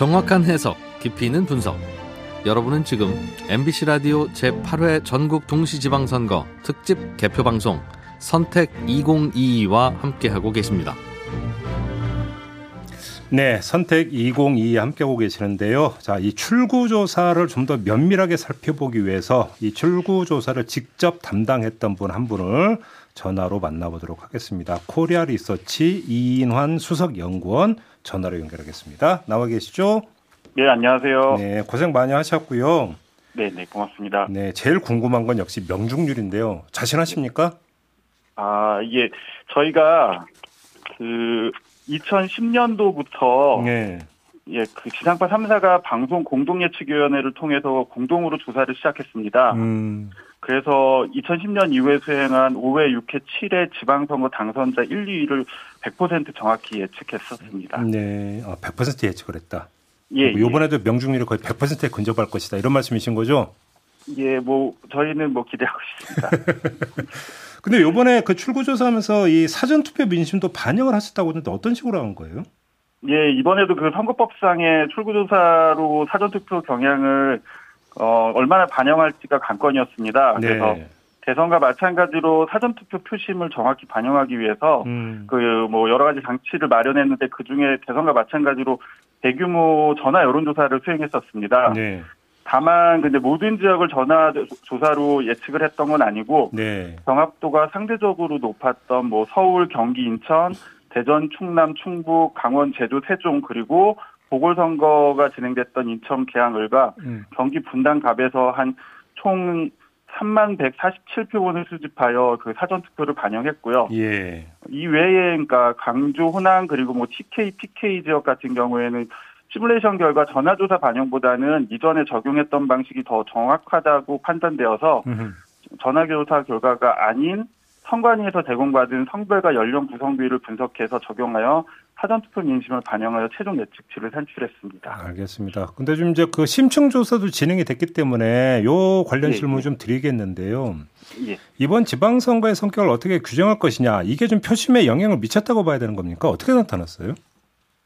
정확한 해석, 깊이 있는 분석. 여러분은 지금 MBC 라디오 제8회 전국 동시지방선거 특집 개표 방송 선택 2022와 함께하고 계십니다. 네, 선택 2022 함께하고 계시는데요. 자, 이 출구조사를 좀 더 면밀하게 살펴보기 위해서 이 출구조사를 직접 담당했던 분 한 분을 전화로 만나보도록 하겠습니다. 코리아 리서치 이인환 수석 연구원 전화로 연결하겠습니다. 나와 계시죠? 네, 안녕하세요. 네, 고생 많이 하셨고요. 네, 네, 고맙습니다. 네, 제일 궁금한 건 역시 명중률인데요. 자신하십니까? 아, 이게 저희가 그 2010년도부터 네. 예, 그 지상파 3사가 방송 공동 예측위원회를 통해서 공동으로 조사를 시작했습니다. 음, 그래서 2010년 이후에 수행한 5회, 6회, 7회 지방선거 당선자 1, 2위를 100% 정확히 예측했었습니다. 네, 아, 100% 예측을 했다. 예, 뭐 이번에도 명중률이 거의 100%에 근접할 것이다. 이런 말씀이신 거죠? 예, 예, 뭐 저희는 뭐 기대하고 있습니다. 근데 요번에 그 출구조사하면서 이 사전투표 민심도 반영을 하셨다고 하는데 어떤 식으로 한 거예요? 예, 이번에도 그 선거법상의 출구조사로 사전투표 경향을 어, 얼마나 반영할지가 관건이었습니다. 그래서 대선과 마찬가지로 사전투표 표심을 정확히 반영하기 위해서 음. 그뭐 여러 가지 장치를 마련했는데 그 중에 대선과 마찬가지로 대규모 전화 여론조사를 수행했었습니다. 네. 다만 근데 모든 지역을 전화 조사로 예측을 했던 건 아니고 네. 경합도가 상대적으로 높았던 뭐 서울, 경기, 인천, 대전, 충남, 충북, 강원, 제주, 세종 그리고 보궐선거가 진행됐던 인천, 계양, 을과 음. 경기 분당 갑에서 한 총 3만 147표본을 수집하여 그 사전투표를 반영했고요. 예. 이 외에 그러니까 강주, 호남 그리고 뭐 TK, PK 지역 같은 경우에는 시뮬레이션 결과 전화조사 반영보다는 이전에 적용했던 방식이 더 정확하다고 판단되어서 음흠. 전화조사 결과가 아닌 선관위에서 제공받은 성별과 연령 구성비를 분석해서 적용하여 사전투표 민심을 반영하여 최종 예측치를 산출했습니다. 알겠습니다. 근데 좀 이제 그 심층 조사도 진행이 됐기 때문에 요 관련 예, 질문 예. 좀 드리겠는데요. 예. 이번 지방선거의 성격을 어떻게 규정할 것이냐 이게 좀 표심에 영향을 미쳤다고 봐야 되는 겁니까? 어떻게 나타났어요?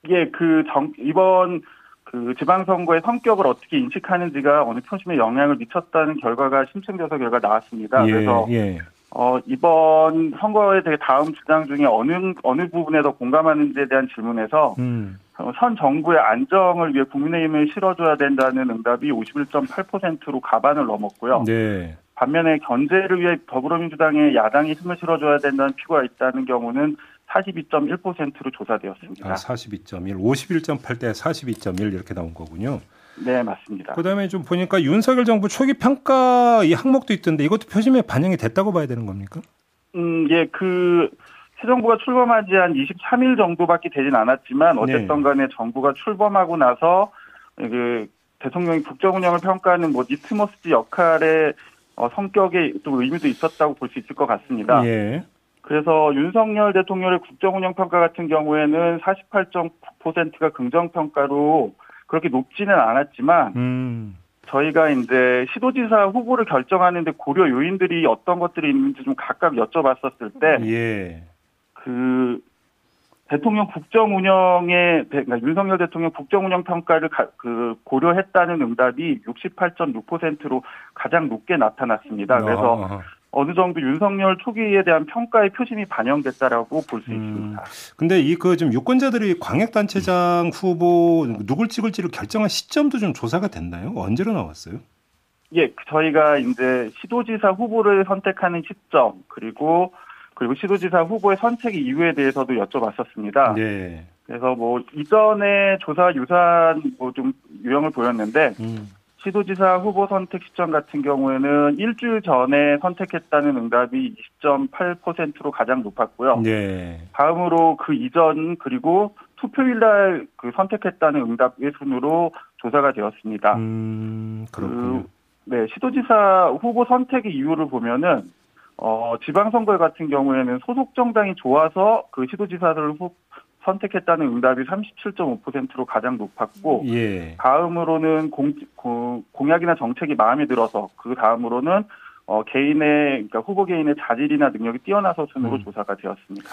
이게 그 정, 이번 그 지방선거의 성격을 어떻게 인식하는지가 어느 표심에 영향을 미쳤다는 결과가 심층조사 결과 나왔습니다. 예, 그래서 예. 어, 이번 선거에 대해 다음 주장 중에 어느 어느 부분에 더 공감하는지에 대한 질문에서 음. 어, 선 정부의 안정을 위해 국민의힘을 실어줘야 된다는 응답이 51.8%로 가반을 넘었고요. 네. 반면에 견제를 위해 더불어민주당의 야당이 힘을 실어줘야 된다는 피고가 있다는 경우는 42.1%로 조사되었습니다. 아, 42.1, 51.8 대 42.1 이렇게 나온 거군요. 네, 맞습니다. 그다음에 좀 보니까 윤석열 정부 초기 평가 이 항목도 있던데 이것도 표심에 반영이 됐다고 봐야 되는 겁니까? 음, 예, 그, 새 정부가 출범하지 한 23일 정도밖에 되진 않았지만, 어쨌든 간에 정부가 출범하고 나서, 그, 대통령이 국정 운영을 평가하는 뭐, 니트머스 역할의 어, 성격에 또 의미도 있었다고 볼 수 있을 것 같습니다. 예. 그래서 윤석열 대통령의 국정 운영 평가 같은 경우에는 48.9%가 긍정 평가로 그렇게 높지는 않았지만, 음. 저희가 이제 시도지사 후보를 결정하는데 고려 요인들이 어떤 것들이 있는지 좀 각각 여쭤봤었을 때, 예. 그 대통령 국정 운영에 그러니까 윤석열 대통령 국정 운영 평가를 가- 그 고려했다는 응답이 68.6%로 가장 높게 나타났습니다. 그래서 어허. 어느 정도 윤석열 초기에 대한 평가의 표심이 반영됐다라고 볼수 음. 있습니다. 근데 이 그 좀 유권자들이 광역단체장 후보 누굴 찍을지를 결정한 시점도 좀 조사가 됐나요? 언제로 나왔어요? 예, 저희가 이제 시도지사 후보를 선택하는 시점 그리고 그리고 시도지사 후보의 선택 이유에 대해서도 여쭤봤었습니다. 네. 그래서 뭐 이전에 조사 유사한 뭐 좀 유형을 보였는데 음. 시도지사 후보 선택 시점 같은 경우에는 일주일 전에 선택했다는 응답이 20.8%로 가장 높았고요. 네. 다음으로 그 이전 그리고 투표일 날 그 선택했다는 응답의 순으로 조사가 되었습니다. 음, 그렇군요. 그, 네, 시도지사 후보 선택의 이유를 보면은 어, 지방선거 같은 경우에는 소속 정당이 좋아서 그 시도지사를 후, 선택했다는 응답이 37.5%로 가장 높았고 예. 다음으로는 공, 고- 공약이나 정책이 마음에 들어서 그 다음으로는 어, 개인의 그러니까 후보 개인의 자질이나 능력이 뛰어나서 순으로 음. 조사가 되었습니다.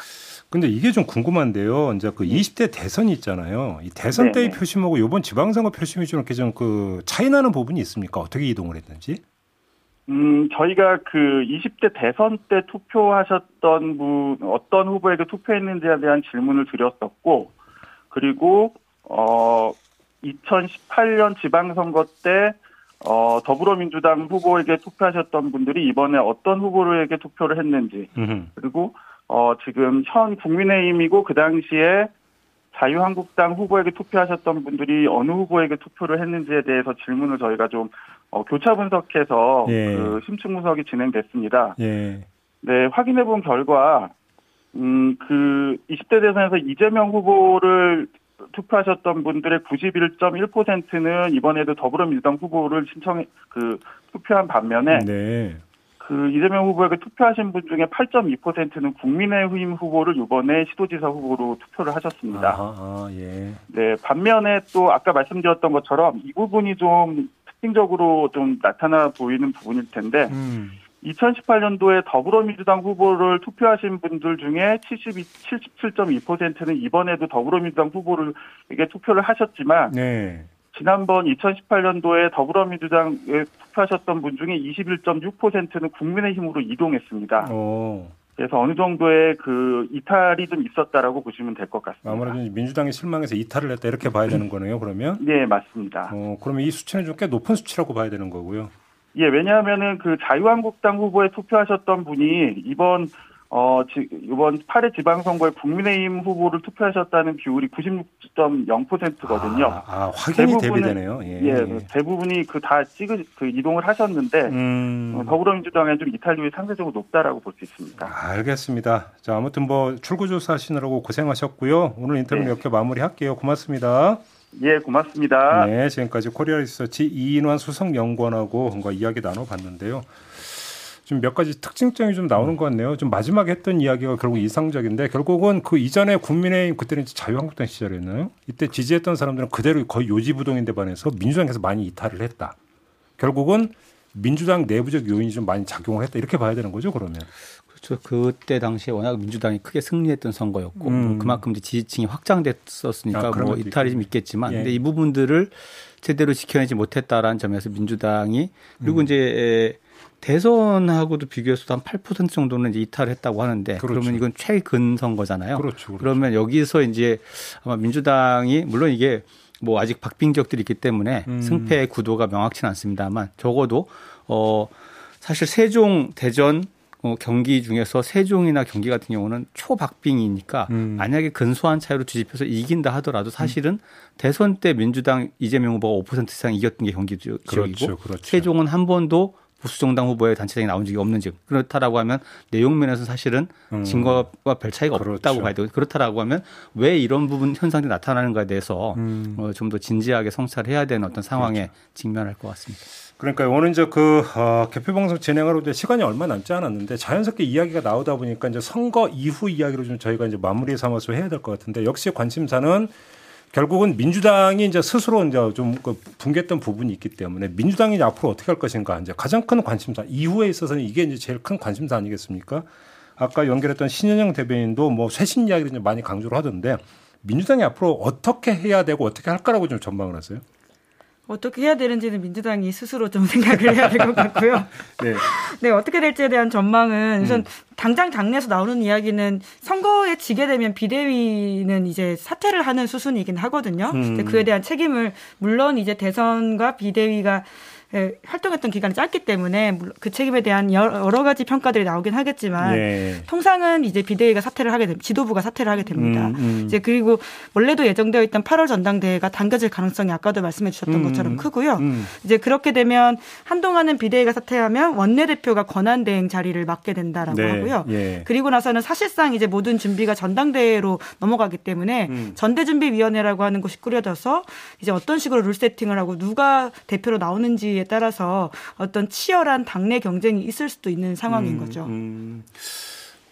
근데 이게 좀 궁금한데요. 이제 그 20대 대선이 있잖아요. 이 대선 네, 때의 네. 표심하고 이번 지방선거 표심이 좀 이렇게 좀 그 차이 나는 부분이 있습니까? 어떻게 이동을 했는지? 음, 저희가 그 20대 대선 때 투표하셨던 분, 어떤 후보에게 투표했는지에 대한 질문을 드렸었고, 그리고, 어, 2018년 지방선거 때, 어, 더불어민주당 후보에게 투표하셨던 분들이 이번에 어떤 후보에게 투표를 했는지, 그리고, 어, 지금 현 국민의힘이고 그 당시에 자유한국당 후보에게 투표하셨던 분들이 어느 후보에게 투표를 했는지에 대해서 질문을 저희가 좀 어, 교차 분석해서 예. 그 심층 분석이 진행됐습니다. 예. 네, 확인해 본 결과 음, 그 20대 대선에서 이재명 후보를 투표하셨던 분들의 91.1%는 이번에도 더불어민주당 후보를 신청 그 투표한 반면에 네. 그 이재명 후보에게 투표하신 분 중에 8.2%는 국민의힘 후보를 이번에 시도지사 후보로 투표를 하셨습니다. 아, 아, 예. 네, 반면에 또 아까 말씀드렸던 것처럼 이 부분이 좀 특징적으로 좀 나타나 보이는 부분일 텐데 음. 2018년도에 더불어민주당 후보를 투표하신 분들 중에 72, 77.2%는 이번에도 더불어민주당 후보를에게 투표를 하셨지만 네. 지난번 2018년도에 더불어민주당에 투표하셨던 분 중에 21.6%는 국민의힘으로 이동했습니다. 오. 그래서 어느 정도의 그 이탈이 좀 있었다라고 보시면 될 것 같습니다. 아무래도 민주당이 실망해서 이탈을 했다 이렇게 봐야 되는 거네요. 그러면? 네, 맞습니다. 어, 그러면 이 수치는 좀 꽤 높은 수치라고 봐야 되는 거고요. 예, 왜냐하면은 그 자유한국당 후보에 투표하셨던 분이 이번 어, 지, 이번 8회 지방선거에 국민의힘 후보를 투표하셨다는 비율이 96.0%거든요. 아, 아 확인이 대비되네요. 예, 예, 대부분이 그 다 찍으, 그 이동을 하셨는데, 음. 어, 더불어민주당에 좀 이탈률이 상대적으로 높다라고 볼 수 있습니다. 알겠습니다. 자, 아무튼 뭐 출구조사 하시느라고 고생하셨고요. 오늘 인터뷰 네. 이렇게 마무리할게요. 고맙습니다. 예, 고맙습니다. 네, 지금까지 코리아 리서치 이인환 수석연구원하고 이야기 나눠봤는데요. 좀몇 가지 특징점이 좀 나오는 것 같네요. 좀 마지막에 했던 이야기가 결국 이상적인데 결국은 그 이전에 국민의힘 그때는 자유한국당 시절이었나요? 이때 지지했던 사람들은 그대로 거의 요지부동인데 반해서 민주당에서 많이 이탈을 했다. 결국은 민주당 내부적 요인이 좀 많이 작용을 했다 이렇게 봐야 되는 거죠 그러면. 그렇죠. 그때 당시에 워낙 민주당이 크게 승리했던 선거였고 음. 뭐 그만큼 이제 지지층이 확장됐었으니까 아, 뭐 이탈이 좀 있겠지만 예. 근데 이 부분들을 제대로 지켜내지 못했다라는 점에서 민주당이 그리고 음. 이제 대선하고도 비교해서 한8% 정도는 이제 이탈했다고 하는데 그렇죠. 그러면 이건 최근 선거잖아요. 그렇죠, 그렇죠. 그러면 여기서 이제 아마 민주당이 물론 이게 뭐 아직 박빙적들이 있기 때문에 음. 승패의 구도가 명확치는 않습니다만 적어도 어 사실 세종 대전 어, 경기 중에서 세종이나 경기 같은 경우는 초박빙이니까 음. 만약에 근소한 차이로 뒤집혀서 이긴다 하더라도 사실은 음. 대선 때 민주당 이재명 후보가 5% 이상 이겼던 게 경기 지역이고 그렇죠, 그렇죠. 세종은 한 번도 보수 정당 후보의 단체장이 나온 적이 없는 즉 그렇다라고 하면 내용 면에서 사실은 음. 증거와 별 차이가 그렇죠. 없다고 봐야 되고 그렇다라고 하면 왜 이런 부분 현상이 나타나는가에 대해서 음. 어, 좀 더 진지하게 성찰 해야 되는 어떤 상황에 그렇죠. 직면할 것 같습니다. 그러니까 오늘 이제 그 어, 개표 방송 진행하러 이제 시간이 얼마 남지 않았는데 자연스럽게 이야기가 나오다 보니까 이제 선거 이후 이야기로 좀 저희가 이제 마무리 삼아서 해야 될 것 같은데 역시 관심사는 결국은 민주당이 이제 스스로 이제 좀그 붕괴했던 부분이 있기 때문에 민주당이 이제 앞으로 어떻게 할 것인가 이제 가장 큰 관심사 이후에 있어서는 이게 이제 제일 큰 관심사 아니겠습니까? 아까 연결했던 신현영 대변인도 뭐 쇄신 이야기를 많이 강조를 하던데 민주당이 앞으로 어떻게 해야 되고 어떻게 할까라고 좀 전망을 하세요? 어떻게 해야 되는지는 민주당이 스스로 좀 생각을 해야 될 것 같고요. 네. 네, 어떻게 될지에 대한 전망은 우선 음. 당장 당내에서 나오는 이야기는 선거에 지게 되면 비대위는 이제 사퇴를 하는 수순이긴 하거든요. 음. 그에 대한 책임을 물론 이제 대선과 비대위가 예, 활동했던 기간이 짧기 때문에 그 책임에 대한 여러 가지 평가들이 나오긴 하겠지만 예. 통상은 이제 비대위가 사퇴를 하게 됩니다. 지도부가 사퇴를 하게 됩니다. 음, 음. 이제 그리고 원래도 예정되어 있던 8월 전당대회가 당겨질 가능성이 아까도 말씀해 주셨던 음, 것처럼 크고요. 음. 이제 그렇게 되면 한동안은 비대위가 사퇴하면 원내대표가 권한 대행 자리를 맡게 된다라고 네. 하고요. 예. 그리고 나서는 사실상 이제 모든 준비가 전당대회로 넘어가기 때문에 음. 전대준비위원회라고 하는 곳이 꾸려져서 이제 어떤 식으로 룰 세팅을 하고 누가 대표로 나오는지 분위기에 따라서 어떤 치열한 당내 경쟁이 있을 수도 있는 상황인 음, 거죠. 음.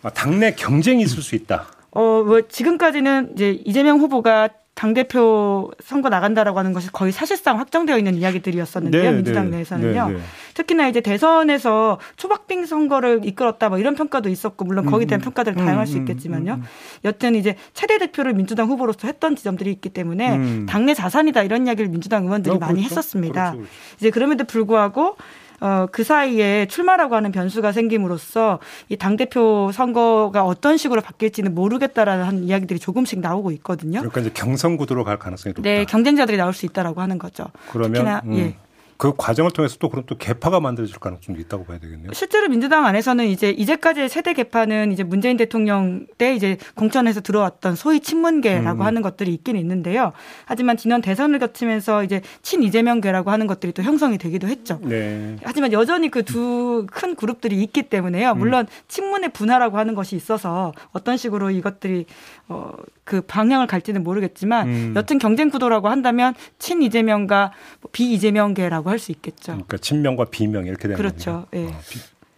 아, 당내 경쟁이 있을 수 있다. 어, 뭐 지금까지는 이제 이재명 후보가 당대표 선거 나간다라고 하는 것이 거의 사실상 확정되어 있는 이야기들이었었는데요. 네, 민주당 네. 내에서는요. 네, 네. 특히나 이제 대선에서 초박빙 선거를 이끌었다 뭐 이런 평가도 있었고 물론 거기에 대한 음, 평가들은 다양할 수 음, 음, 있겠지만요. 여튼 이제 최대 대표를 민주당 후보로서 했던 지점들이 있기 때문에 음. 당내 자산이다 이런 이야기를 민주당 의원들이 어, 많이 그렇죠. 했었습니다. 그렇죠, 그렇죠. 이제 그럼에도 불구하고 어, 그 사이에 출마라고 하는 변수가 생김으로써 이 당대표 선거가 어떤 식으로 바뀔지는 모르겠다라는 이야기들이 조금씩 나오고 있거든요. 그러니까 이제 경선 구도로 갈 가능성이 높다. 네, 경쟁자들이 나올 수 있다라고 하는 거죠. 그러면 특히나, 음. 예. 그 과정을 통해서 또 그런 또 개파가 만들어질 가능성도 있다고 봐야 되겠네요. 실제로 민주당 안에서는 이제 이제까지의 세대 개파는 이제 문재인 대통령 때 이제 공천에서 들어왔던 소위 친문계라고 음. 하는 것들이 있긴 있는데요. 하지만 지난 대선을 거치면서 이제 친 이재명계라고 하는 것들이 또 형성이 되기도 했죠. 네. 하지만 여전히 그 두 큰 그룹들이 있기 때문에요. 물론 음. 친문의 분화라고 하는 것이 있어서 어떤 식으로 이것들이 어, 그 방향을 갈지는 모르겠지만 음. 여튼 경쟁 구도라고 한다면 친 이재명과 비 이재명계라고 할 수 있겠죠. 그러니까 친명과 비명 이렇게 되는 그렇죠. 예. 네.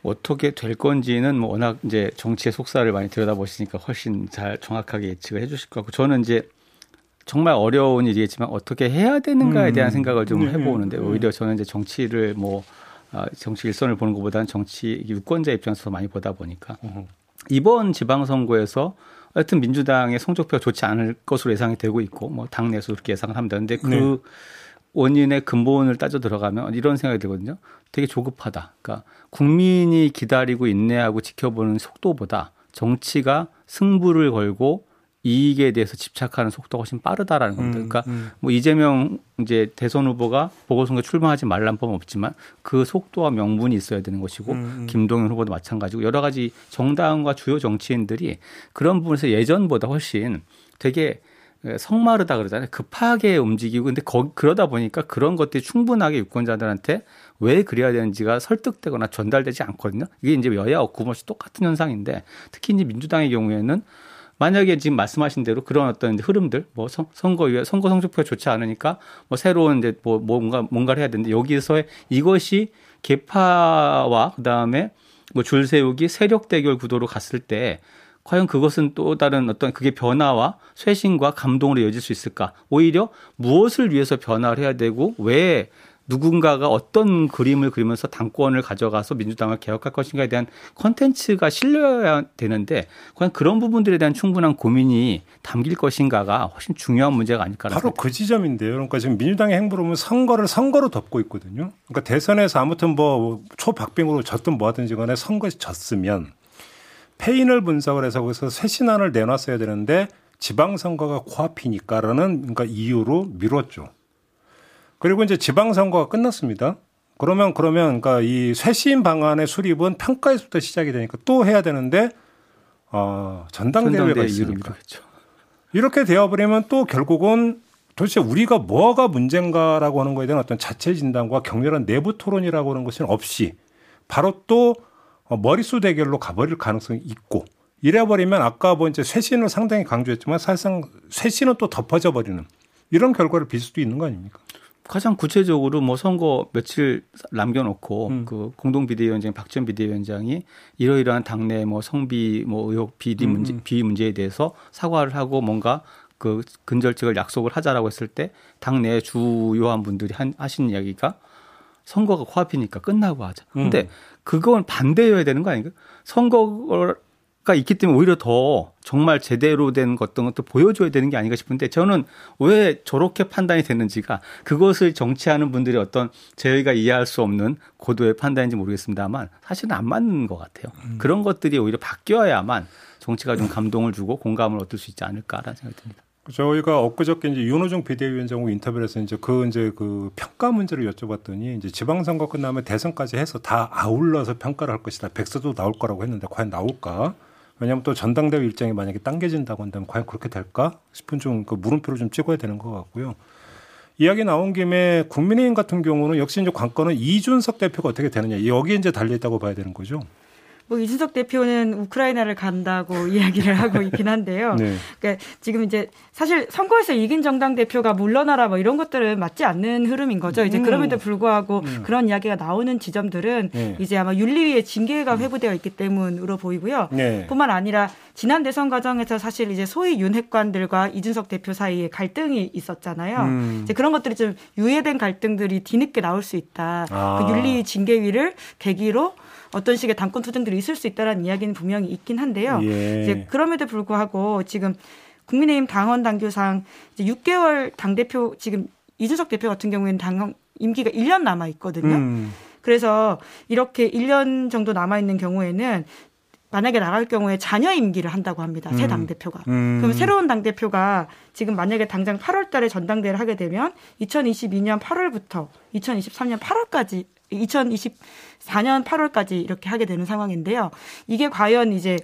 어떻게 될 건지는 뭐 워낙 이제 정치의 속사를 많이 들여다보시니까 훨씬 잘 정확하게 예측을 해주실 것 같고 저는 이제 정말 어려운 일이겠지만 어떻게 해야 되는가에 음. 대한 생각을 좀 네. 해보는데 오히려 저는 이제 정치를 뭐 아, 정치 일선을 보는 것보다는 정치 유권자 입장에서 많이 보다 보니까 이번 지방선거에서 하여튼 민주당의 성적표가 좋지 않을 것으로 예상이 되고 있고 뭐 당내에서 그렇게 예상을 합니다. 근데 그 네. 원인의 근본을 따져 들어가면 이런 생각이 들거든요. 되게 조급하다. 그러니까 국민이 기다리고 인내하고 지켜보는 속도보다 정치가 승부를 걸고 이익에 대해서 집착하는 속도가 훨씬 빠르다라는 겁니다. 음, 그러니까 음. 뭐 이재명 이제 대선 후보가 보궐선거 출마하지 말란 법은 없지만 그 속도와 명분이 있어야 되는 것이고 음, 음. 김동연 후보도 마찬가지고 여러 가지 정당과 주요 정치인들이 그런 부분에서 예전보다 훨씬 되게 성마르다 그러잖아요. 급하게 움직이고 근데 거, 그러다 보니까 그런 것들이 충분하게 유권자들한테 왜 그래야 되는지가 설득되거나 전달되지 않거든요. 이게 이제 여야 없고 똑같은 현상인데 특히 이제 민주당의 경우에는 만약에 지금 말씀하신 대로 그런 어떤 흐름들, 뭐 선 거 위에 선거 성적표가 좋지 않으니까 뭐 새로운 이제 뭐 뭔가 뭔가를 해야 되는데 여기서 이것이 개파와 그 다음에 뭐 줄 세우기 세력 대결 구도로 갔을 때 과연 그것은 또 다른 어떤 그게 변화와 쇄신과 감동으로 이어질 수 있을까? 오히려 무엇을 위해서 변화를 해야 되고 왜 누군가가 어떤 그림을 그리면서 당권을 가져가서 민주당을 개혁할 것인가에 대한 컨텐츠가 실려야 되는데 과연 그런 부분들에 대한 충분한 고민이 담길 것인가가 훨씬 중요한 문제가 아닐까라는 바로 그 지점인데요. 그러니까 지금 민주당의 행보를 보면 선거를 선거로 덮고 있거든요. 그러니까 대선에서 아무튼 뭐 초박빙으로 졌든 뭐하든지 간에 선거에서 졌으면 패인을 분석을 해서 거기서 쇄신안을 내놨어야 되는데 지방선거가 코앞이니까라는 그러니까 이유로 미뤘죠. 그리고 이제 지방선거가 끝났습니다. 그러면 그러면 그러니까 이 쇄신 방안의 수립은 평가에서부터 시작이 되니까 또 해야 되는데 어, 전당대회가 있습니다. 이렇게 되어버리면 또 결국은 도대체 우리가 뭐가 문제인가라고 하는 거에 대한 어떤 자체 진단과 격렬한 내부 토론이라고 하는 것은 없이 바로 또 머릿수 대결로 가버릴 가능성이 있고 이래버리면 아까 뭐 이제 쇄신을 상당히 강조했지만 사실상 쇄신은 또 덮어져 버리는 이런 결과를 빚을 수도 있는 거 아닙니까? 가장 구체적으로 뭐 선거 며칠 남겨놓고 음. 그 공동 비대위원장 박지원 비대위원장이 이러이러한 당내 뭐 성비 뭐 의혹 비리 음, 문제 음. 비위 문제에 대해서 사과를 하고 뭔가 그 근절책을 약속을 하자라고 했을 때 당내 주요한 분들이 한, 하신 이야기가 선거가 코앞이니까 끝나고 하자. 근데 음. 그건 반대여야 되는 거 아닌가? 선거 가 있기 때문에 오히려 더 정말 제대로 된 어떤 것도 보여줘야 되는 게 아닌가 싶은데 저는 왜 저렇게 판단이 되는지가 그것을 정치하는 분들이 어떤 저희가 이해할 수 없는 고도의 판단인지 모르겠습니다만 사실은 안 맞는 것 같아요. 음. 그런 것들이 오히려 바뀌어야만 정치가 좀 감동을 주고 공감을 얻을 수 있지 않을까라는 생각이 듭니다. 저희가 엊그저께 이제 윤호중 비대위원장하고 인터뷰를 해서 이제 그 이제 그 평가 문제를 여쭤봤더니 이제 지방선거 끝나면 대선까지 해서 다 아울러서 평가를 할 것이다. 백서도 나올 거라고 했는데 과연 나올까? 왜냐하면 또 전당대회 일정이 만약에 당겨진다고 한다면 과연 그렇게 될까 싶은 좀 그 물음표를 좀 찍어야 되는 것 같고요. 이야기 나온 김에 국민의힘 같은 경우는 역시 이제 관건은 이준석 대표가 어떻게 되느냐 여기에 이제 달려 있다고 봐야 되는 거죠. 뭐 이준석 대표는 우크라이나를 간다고 이야기를 하고 있긴 한데요. 네. 그러니까 지금 이제 사실 선거에서 이긴 정당 대표가 물러나라 뭐 이런 것들은 맞지 않는 흐름인 거죠. 이제 음. 그럼에도 불구하고 음. 그런 이야기가 나오는 지점들은 네. 이제 아마 윤리위의 징계가 회부되어 있기 때문으로 보이고요. 네. 뿐만 아니라 지난 대선 과정에서 사실 이제 소위 윤핵관들과 이준석 대표 사이에 갈등이 있었잖아요. 음. 이제 그런 것들이 좀 유예된 갈등들이 뒤늦게 나올 수 있다. 아. 그 윤리 징계위를 계기로 어떤 식의 당권 투쟁들이 있을 수 있다라는 이야기는 분명히 있긴 한데요. 예. 이제 그럼에도 불구하고 지금 국민의힘 당원 당규상 이제 6개월 당 대표 지금 이준석 대표 같은 경우에는 당 임기가 1년 남아 있거든요. 음. 그래서 이렇게 1년 정도 남아 있는 경우에는 만약에 나갈 경우에 자녀 임기를 한다고 합니다. 음. 새 당대표가. 음. 그럼 새로운 당대표가 지금 만약에 당장 8월 달에 전당대회를 하게 되면 2022년 8월부터 2023년 8월까지 2024년 8월까지 이렇게 하게 되는 상황인데요. 이게 과연 이제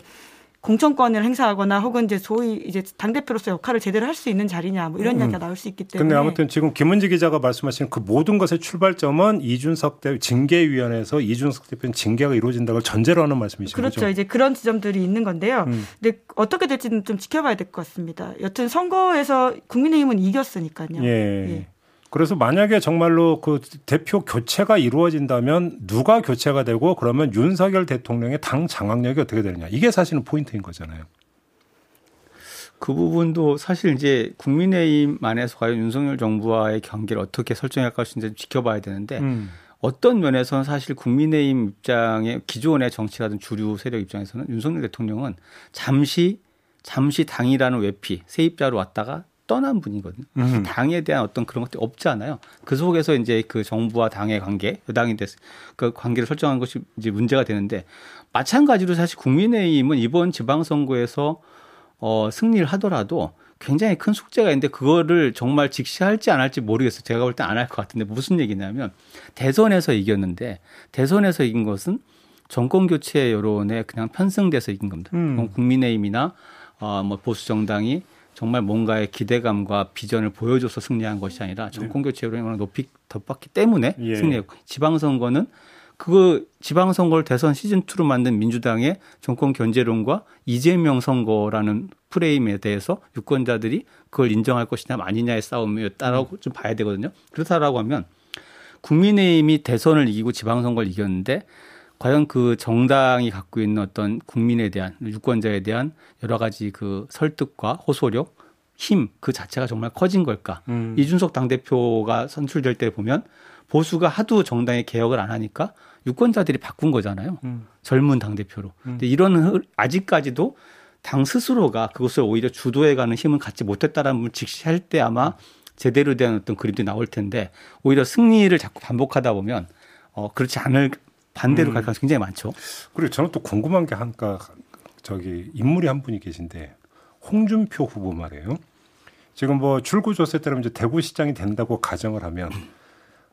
공천권을 행사하거나 혹은 이제 소위 이제 당 대표로서 역할을 제대로 할 수 있는 자리냐 뭐 이런 음. 이야기가 나올 수 있기 때문에. 근데 아무튼 지금 김은지 기자가 말씀하신 그 모든 것의 출발점은 이준석 대 징계위원회에서 이준석 대표는 징계가 이루어진다고 전제로 하는 말씀이시죠. 그렇죠. 거죠? 이제 그런 지점들이 있는 건데요. 음. 근데 어떻게 될지는 좀 지켜봐야 될 것 같습니다. 여튼 선거에서 국민의힘은 이겼으니까요. 예. 예. 그래서 만약에 정말로 그 대표 교체가 이루어진다면 누가 교체가 되고 그러면 윤석열 대통령의 당 장악력이 어떻게 되느냐 이게 사실은 포인트인 거잖아요. 그 부분도 사실 이제 국민의힘 안에서 과연 윤석열 정부와의 경계를 어떻게 설정할 것인지 지켜봐야 되는데 음. 어떤 면에서는 사실 국민의힘 입장에 기존의 정치라든 주류 세력 입장에서는 윤석열 대통령은 잠시 잠시 당이라는 외피 세입자로 왔다가 떠난 분이거든요. 음. 당에 대한 어떤 그런 것들이 없지 않아요. 그 속에서 이제 그 정부와 당의 관계, 여당이 됐, 그 관계를 설정한 것이 이제 문제가 되는데 마찬가지로 사실 국민의힘은 이번 지방선거에서 어, 승리를 하더라도 굉장히 큰 숙제가 있는데 그거를 정말 직시할지 안 할지 모르겠어요. 제가 볼때안할 것 같은데 무슨 얘기냐면 대선에서 이겼는데 대선에서 이긴 것은 정권 교체 여론에 그냥 편승돼서 이긴 겁니다. 음. 국민의힘이나 어, 뭐 보수 정당이 정말 뭔가의 기대감과 비전을 보여줘서 승리한 것이 아니라 정권 교체 여론이 높이 덮었기 때문에 예. 승리했고 지방선거는 그거 지방선거를 대선 시즌 2로 만든 민주당의 정권 견제론과 이재명 선거라는 프레임에 대해서 유권자들이 그걸 인정할 것이냐 아니냐의 싸움이었다라고 음. 좀 봐야 되거든요. 그렇다라고 하면 국민의힘이 대선을 이기고 지방선거를 이겼는데 과연 그 정당이 갖고 있는 어떤 국민에 대한 유권자에 대한 여러 가지 그 설득과 호소력, 힘 그 자체가 정말 커진 걸까? 음. 이준석 당대표가 선출될 때 보면 보수가 하도 정당의 개혁을 안 하니까 유권자들이 바꾼 거잖아요. 음. 젊은 당대표로. 음. 근데 이런 아직까지도 당 스스로가 그것을 오히려 주도해가는 힘은 갖지 못했다라는 걸 직시할 때 아마 제대로 된 어떤 그림도 나올 텐데 오히려 승리를 자꾸 반복하다 보면 어 그렇지 않을 반대로 음. 갈 가능성이 굉장히 많죠. 그리고 저는 또 궁금한 게 한가 저기 인물이 한 분이 계신데 홍준표 후보 말이에요. 지금 뭐 출구 조사에 따르면 이제 대구시장이 된다고 가정을 하면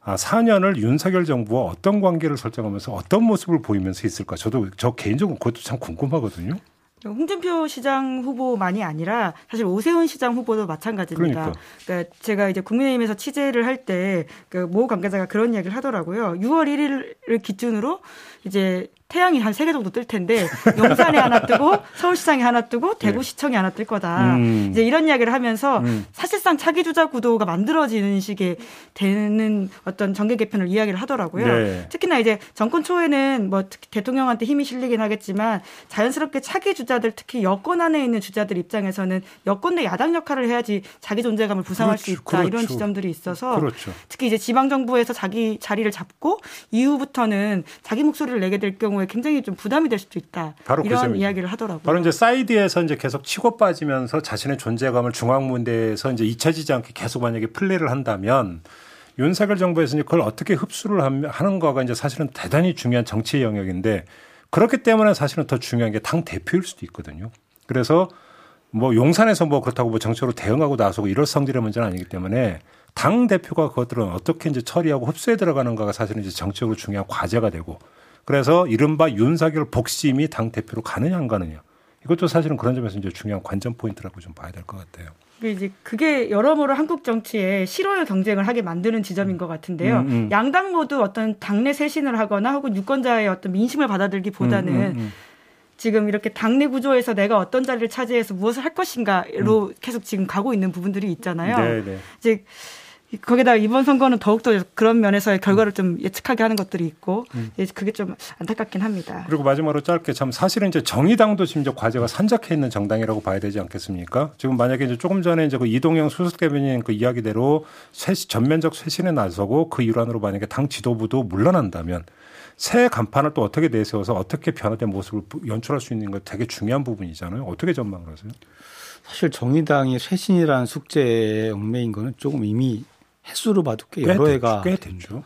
아, 4년을 윤석열 정부와 어떤 관계를 설정하면서 어떤 모습을 보이면서 있을까? 저도 저 개인적으로 그것도 참 궁금하거든요. 홍준표 시장 후보만이 아니라 사실 오세훈 시장 후보도 마찬가지입니다. 그러니까, 그러니까 제가 이제 국민의힘에서 취재를 할 때그모 관계자가 그런 이야기를 하더라고요. 6월 1일을 기준으로 이제 태양이 한 세 개 정도 뜰 텐데 용산에 하나 뜨고 서울시장에 하나 뜨고 대구시청에 네. 하나 뜰 거다. 음. 이제 이런 이야기를 하면서 음. 사실상 차기 주자 구도가 만들어지는 식의 되는 어떤 정계 개편을 이야기를 하더라고요. 네. 특히나 이제 정권 초에는 뭐 대통령한테 힘이 실리긴 하겠지만 자연스럽게 차기 주자들 특히 여권 안에 있는 주자들 입장에서는 여권 내 야당 역할을 해야지 자기 존재감을 부상할 그렇죠. 수 있다 그렇죠. 이런 지점들이 있어서 그렇죠. 특히 이제 지방 정부에서 자기 자리를 잡고 이후부터는 자기 목소리를 내게 될 경우에 경우에 굉장히 좀 부담이 될 수도 있다. 바로 그 이런 그 이야기를 하더라고요. 바로 이제 사이드에서 이제 계속 치고 빠지면서 자신의 존재감을 중앙 무대에서 이제 잊혀지지 않게 계속 만약에 플레이를 한다면 윤석열 정부에서 이제 그걸 어떻게 흡수를 하는 거가 이제 사실은 대단히 중요한 정치 영역인데 그렇기 때문에 사실은 더 중요한 게 당 대표일 수도 있거든요. 그래서 뭐 용산에서 뭐 그렇다고 뭐 정치로 대응하고 나서고 이럴 성질의 문제는 아니기 때문에 당 대표가 그것들은 어떻게 이제 처리하고 흡수해 들어가는가가 사실은 이제 정치적으로 중요한 과제가 되고 그래서 이른바 윤석열 복심이 당 대표로 가느냐 안 가느냐. 이것도 사실은 그런 점에서 이제 중요한 관전 포인트라고 좀 봐야 될 것 같아요. 이제 그게 여러모로 한국 정치에 실효의 경쟁을 하게 만드는 지점인 것 같은데요. 음, 음. 양당 모두 어떤 당내 쇄신을 하거나 혹은 유권자의 어떤 민심을 받아들기보다는 음, 음, 음. 지금 이렇게 당내 구조에서 내가 어떤 자리를 차지해서 무엇을 할 것인가로 음. 계속 지금 가고 있는 부분들이 있잖아요. 네, 네. 이제 거기다 이번 선거는 더욱더 그런 면에서의 결과를 좀 예측하게 하는 것들이 있고 음. 그게 좀 안타깝긴 합니다. 그리고 마지막으로 짧게 참 사실은 이제 정의당도 지금 이제 과제가 산적해 있는 정당이라고 봐야 되지 않겠습니까? 지금 만약에 이제 조금 전에 이제 그 이동영 수석대변인 그 이야기대로 쇄신, 전면적 쇄신에 나서고 그 일환으로 만약에 당 지도부도 물러난다면 새 간판을 또 어떻게 내세워서 어떻게 변화된 모습을 연출할 수 있는 거 되게 중요한 부분이잖아요. 어떻게 전망을 하세요? 사실 정의당이 쇄신이라는 숙제에 얽매인 거는 조금 이미 횟수로 봐도 꽤 여러 해가 꽤 됐죠.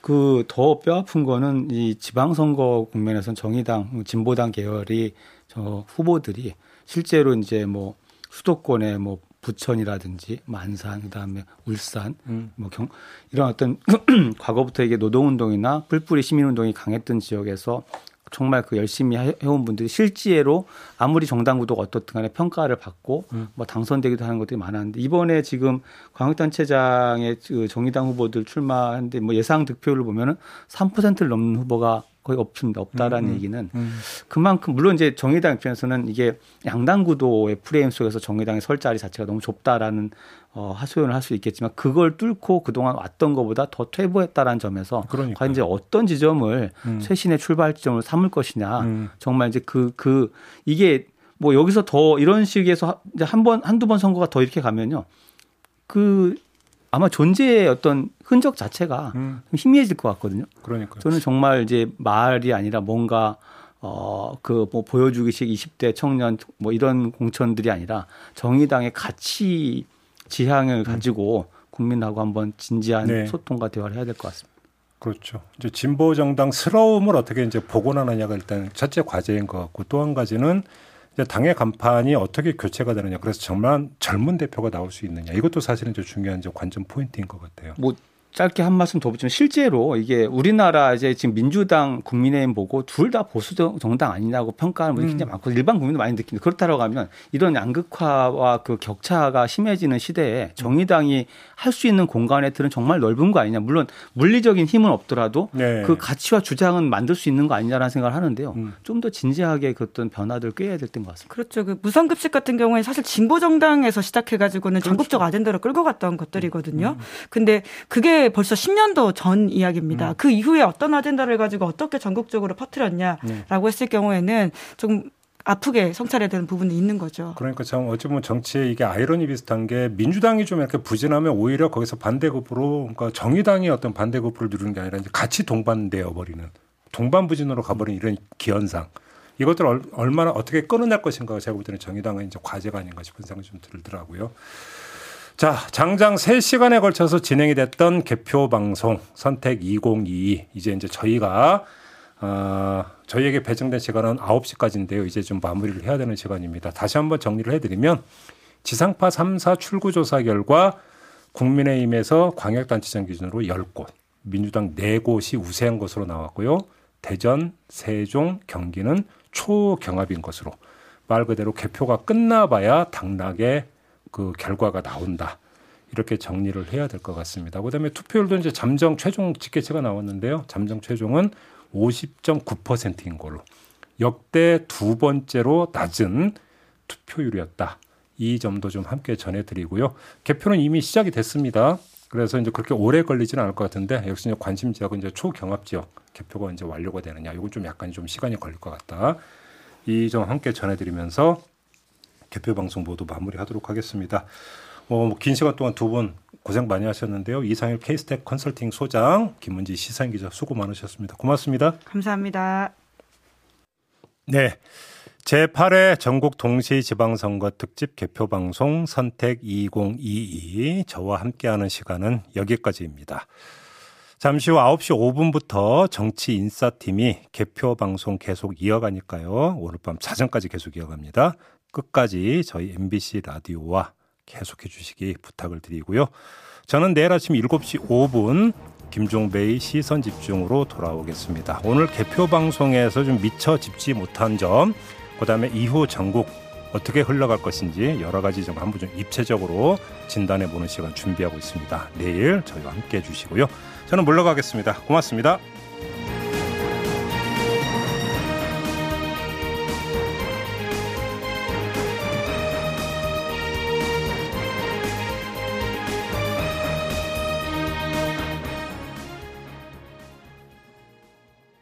그 더 뼈 아픈 거는 이 지방선거 국면에서는 정의당, 진보당 계열이 저 후보들이 실제로 이제 뭐 수도권에 뭐 부천이라든지 만산 그다음에 울산 음. 뭐경 이런 어떤 과거부터 이게 노동운동이나 뿔뿔이 시민운동이 강했던 지역에서 정말 그 열심히 해온 분들이 실제로 아무리 정당 구도가 어떻든 간에 평가를 받고 음. 뭐 당선되기도 하는 것들이 많았는데 이번에 지금 광역단체장의 그 정의당 후보들 출마하는데 뭐 예상 득표를 보면은 3%를 넘는 후보가 거의 없습니다. 없다라는 음, 음, 얘기는 음. 그만큼 물론 이제 정의당 입장에서는 이게 양당 구도의 프레임 속에서 정의당의 설 자리 자체가 너무 좁다라는 어, 하소연을 할 수 있겠지만 그걸 뚫고 그동안 왔던 것보다 더 퇴보했다라는 점에서 그러니까요. 과연 이제 어떤 지점을 음. 쇄신의 출발 지점을 삼을 것이냐 음. 정말 이제 그그 그 이게 뭐 여기서 더 이런 식에서 이제 한 번 한두 번 선거가 더 이렇게 가면요 그 아마 존재의 어떤 흔적 자체가 음. 희미해질 것 같거든요. 그러니까 저는 정말 이제 말이 아니라 뭔가 어그 뭐 보여주기식 20대 청년 뭐 이런 공천들이 아니라 정의당의 가치 지향을 음. 가지고 국민하고 한번 진지한 네. 소통과 대화를 해야 될 것 같습니다. 그렇죠. 이제 진보 정당스러움을 어떻게 이제 복원하느냐가 일단 첫째 과제인 것 같고 또 한 가지는 당의 간판이 어떻게 교체가 되느냐. 그래서 정말 젊은 대표가 나올 수 있느냐. 이것도 사실은 이제 중요한 이제 관전 포인트인 것 같아요. 뭐 짧게 한 말씀 더 붙이면 실제로 이게 우리나라 이제 지금 민주당 국민의힘 보고 둘 다 보수 정당 아니냐고 평가하는 분이 음. 굉장히 많고 일반 국민도 많이 느끼는데 그렇다고 하면 이런 양극화와 그 격차가 심해지는 시대에 정의당이 할 수 있는 공간에들은 정말 넓은 거 아니냐. 물론 물리적인 힘은 없더라도 네. 그 가치와 주장은 만들 수 있는 거 아니냐라는 생각을 하는데요. 음. 좀더 진지하게 그 어떤 변화들을 꾀해야 될 때인 것 같습니다. 그렇죠. 그 무상급식 같은 경우에 사실 진보 정당에서 시작해가지고는 그렇죠. 전국적 아젠다로 끌고 갔던 것들이거든요. 음. 근데 그게 벌써 10년도 전 이야기입니다. 음. 그 이후에 어떤 아젠다를 가지고 어떻게 전국적으로 퍼뜨렸냐라고 네. 했을 경우에는 좀 아프게 성찰해야 되는 부분이 있는 거죠. 그러니까 참 어찌 보면 정치에 이게 아이러니 비슷한 게 민주당이 좀 이렇게 부진하면 오히려 거기서 반대급부로 그러니까 정의당이 어떤 반대급부를 누르는 게 아니라 같이 동반되어 버리는 동반 부진으로 가버리는 이런 기현상. 이것들 얼마나 어떻게 끊어낼 것인가가 제가 볼 때는 정의당은 이제 과제가 아닌가 싶은 생각이 좀 들더라고요. 자, 장장 3시간에 걸쳐서 진행이 됐던 개표 방송 선택 2022 이제 이제 저희가 어, 저희에게 배정된 시간은 9시까지인데요. 이제 좀 마무리를 해야 되는 시간입니다. 다시 한번 정리를 해 드리면 지상파 3사 출구 조사 결과 국민의힘에서 광역단체장 기준으로 10곳, 민주당 4곳이 우세한 것으로 나왔고요. 대전, 세종, 경기는 초경합인 것으로 말 그대로 개표가 끝나봐야 당락의 그 결과가 나온다. 이렇게 정리를 해야 될 것 같습니다. 그다음에 투표율도 이제 잠정 최종 집계체가 나왔는데요. 잠정 최종은 50.9%인 걸로 역대 두 번째로 낮은 투표율이었다. 이 점도 좀 함께 전해드리고요. 개표는 이미 시작이 됐습니다. 그래서 이제 그렇게 오래 걸리지는 않을 것 같은데 역시 이제 관심 지역은 이제 초경합 지역 개표가 이제 완료가 되느냐. 이건 좀 약간 좀 시간이 걸릴 것 같다. 이 점 함께 전해드리면서 개표 방송 모두 마무리하도록 하겠습니다. 어, 뭐긴 시간 동안 두 분 고생 많이 하셨는데요. 이상일 케이스텍 컨설팅 소장, 김문지 시사인 기자 수고 많으셨습니다. 고맙습니다. 감사합니다. 네. 제8회 전국 동시 지방선거 특집 개표 방송 선택 2022 저와 함께하는 시간은 여기까지입니다. 잠시 후 9시 5분부터 정치 인사팀이 개표 방송 계속 이어가니까요. 오늘 밤 자정까지 계속 이어갑니다. 끝까지 저희 MBC 라디오와 계속해 주시기 부탁을 드리고요. 저는 내일 아침 7시 5분 김종배의 시선 집중으로 돌아오겠습니다. 오늘 개표 방송에서 좀 미처 짚지 못한 점, 그 다음에 이후 전국 어떻게 흘러갈 것인지 여러 가지 좀 한번 좀 입체적으로 진단해 보는 시간 준비하고 있습니다. 내일 저희와 함께 해주시고요. 저는 물러가겠습니다. 고맙습니다.